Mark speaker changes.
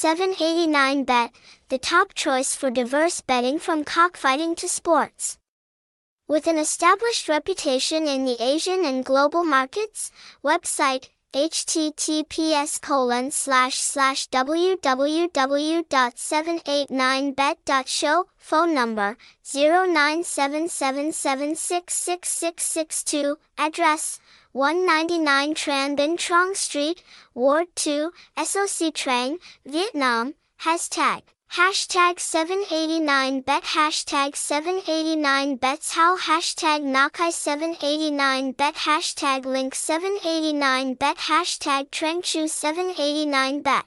Speaker 1: 789bet, the top choice for diverse betting from cockfighting to sports. With an established reputation in the Asian and global markets, website https colon slash slash www.789bet.show phone number 0977766662 address 199 Tran Binh Trong Street Ward 2 Soc Trang Vietnam. Hashtag Hashtag 789bet Hashtag 789betshow Hashtag Nhacai 789bet Hashtag Link 789bet Hashtag Trangchu 789bet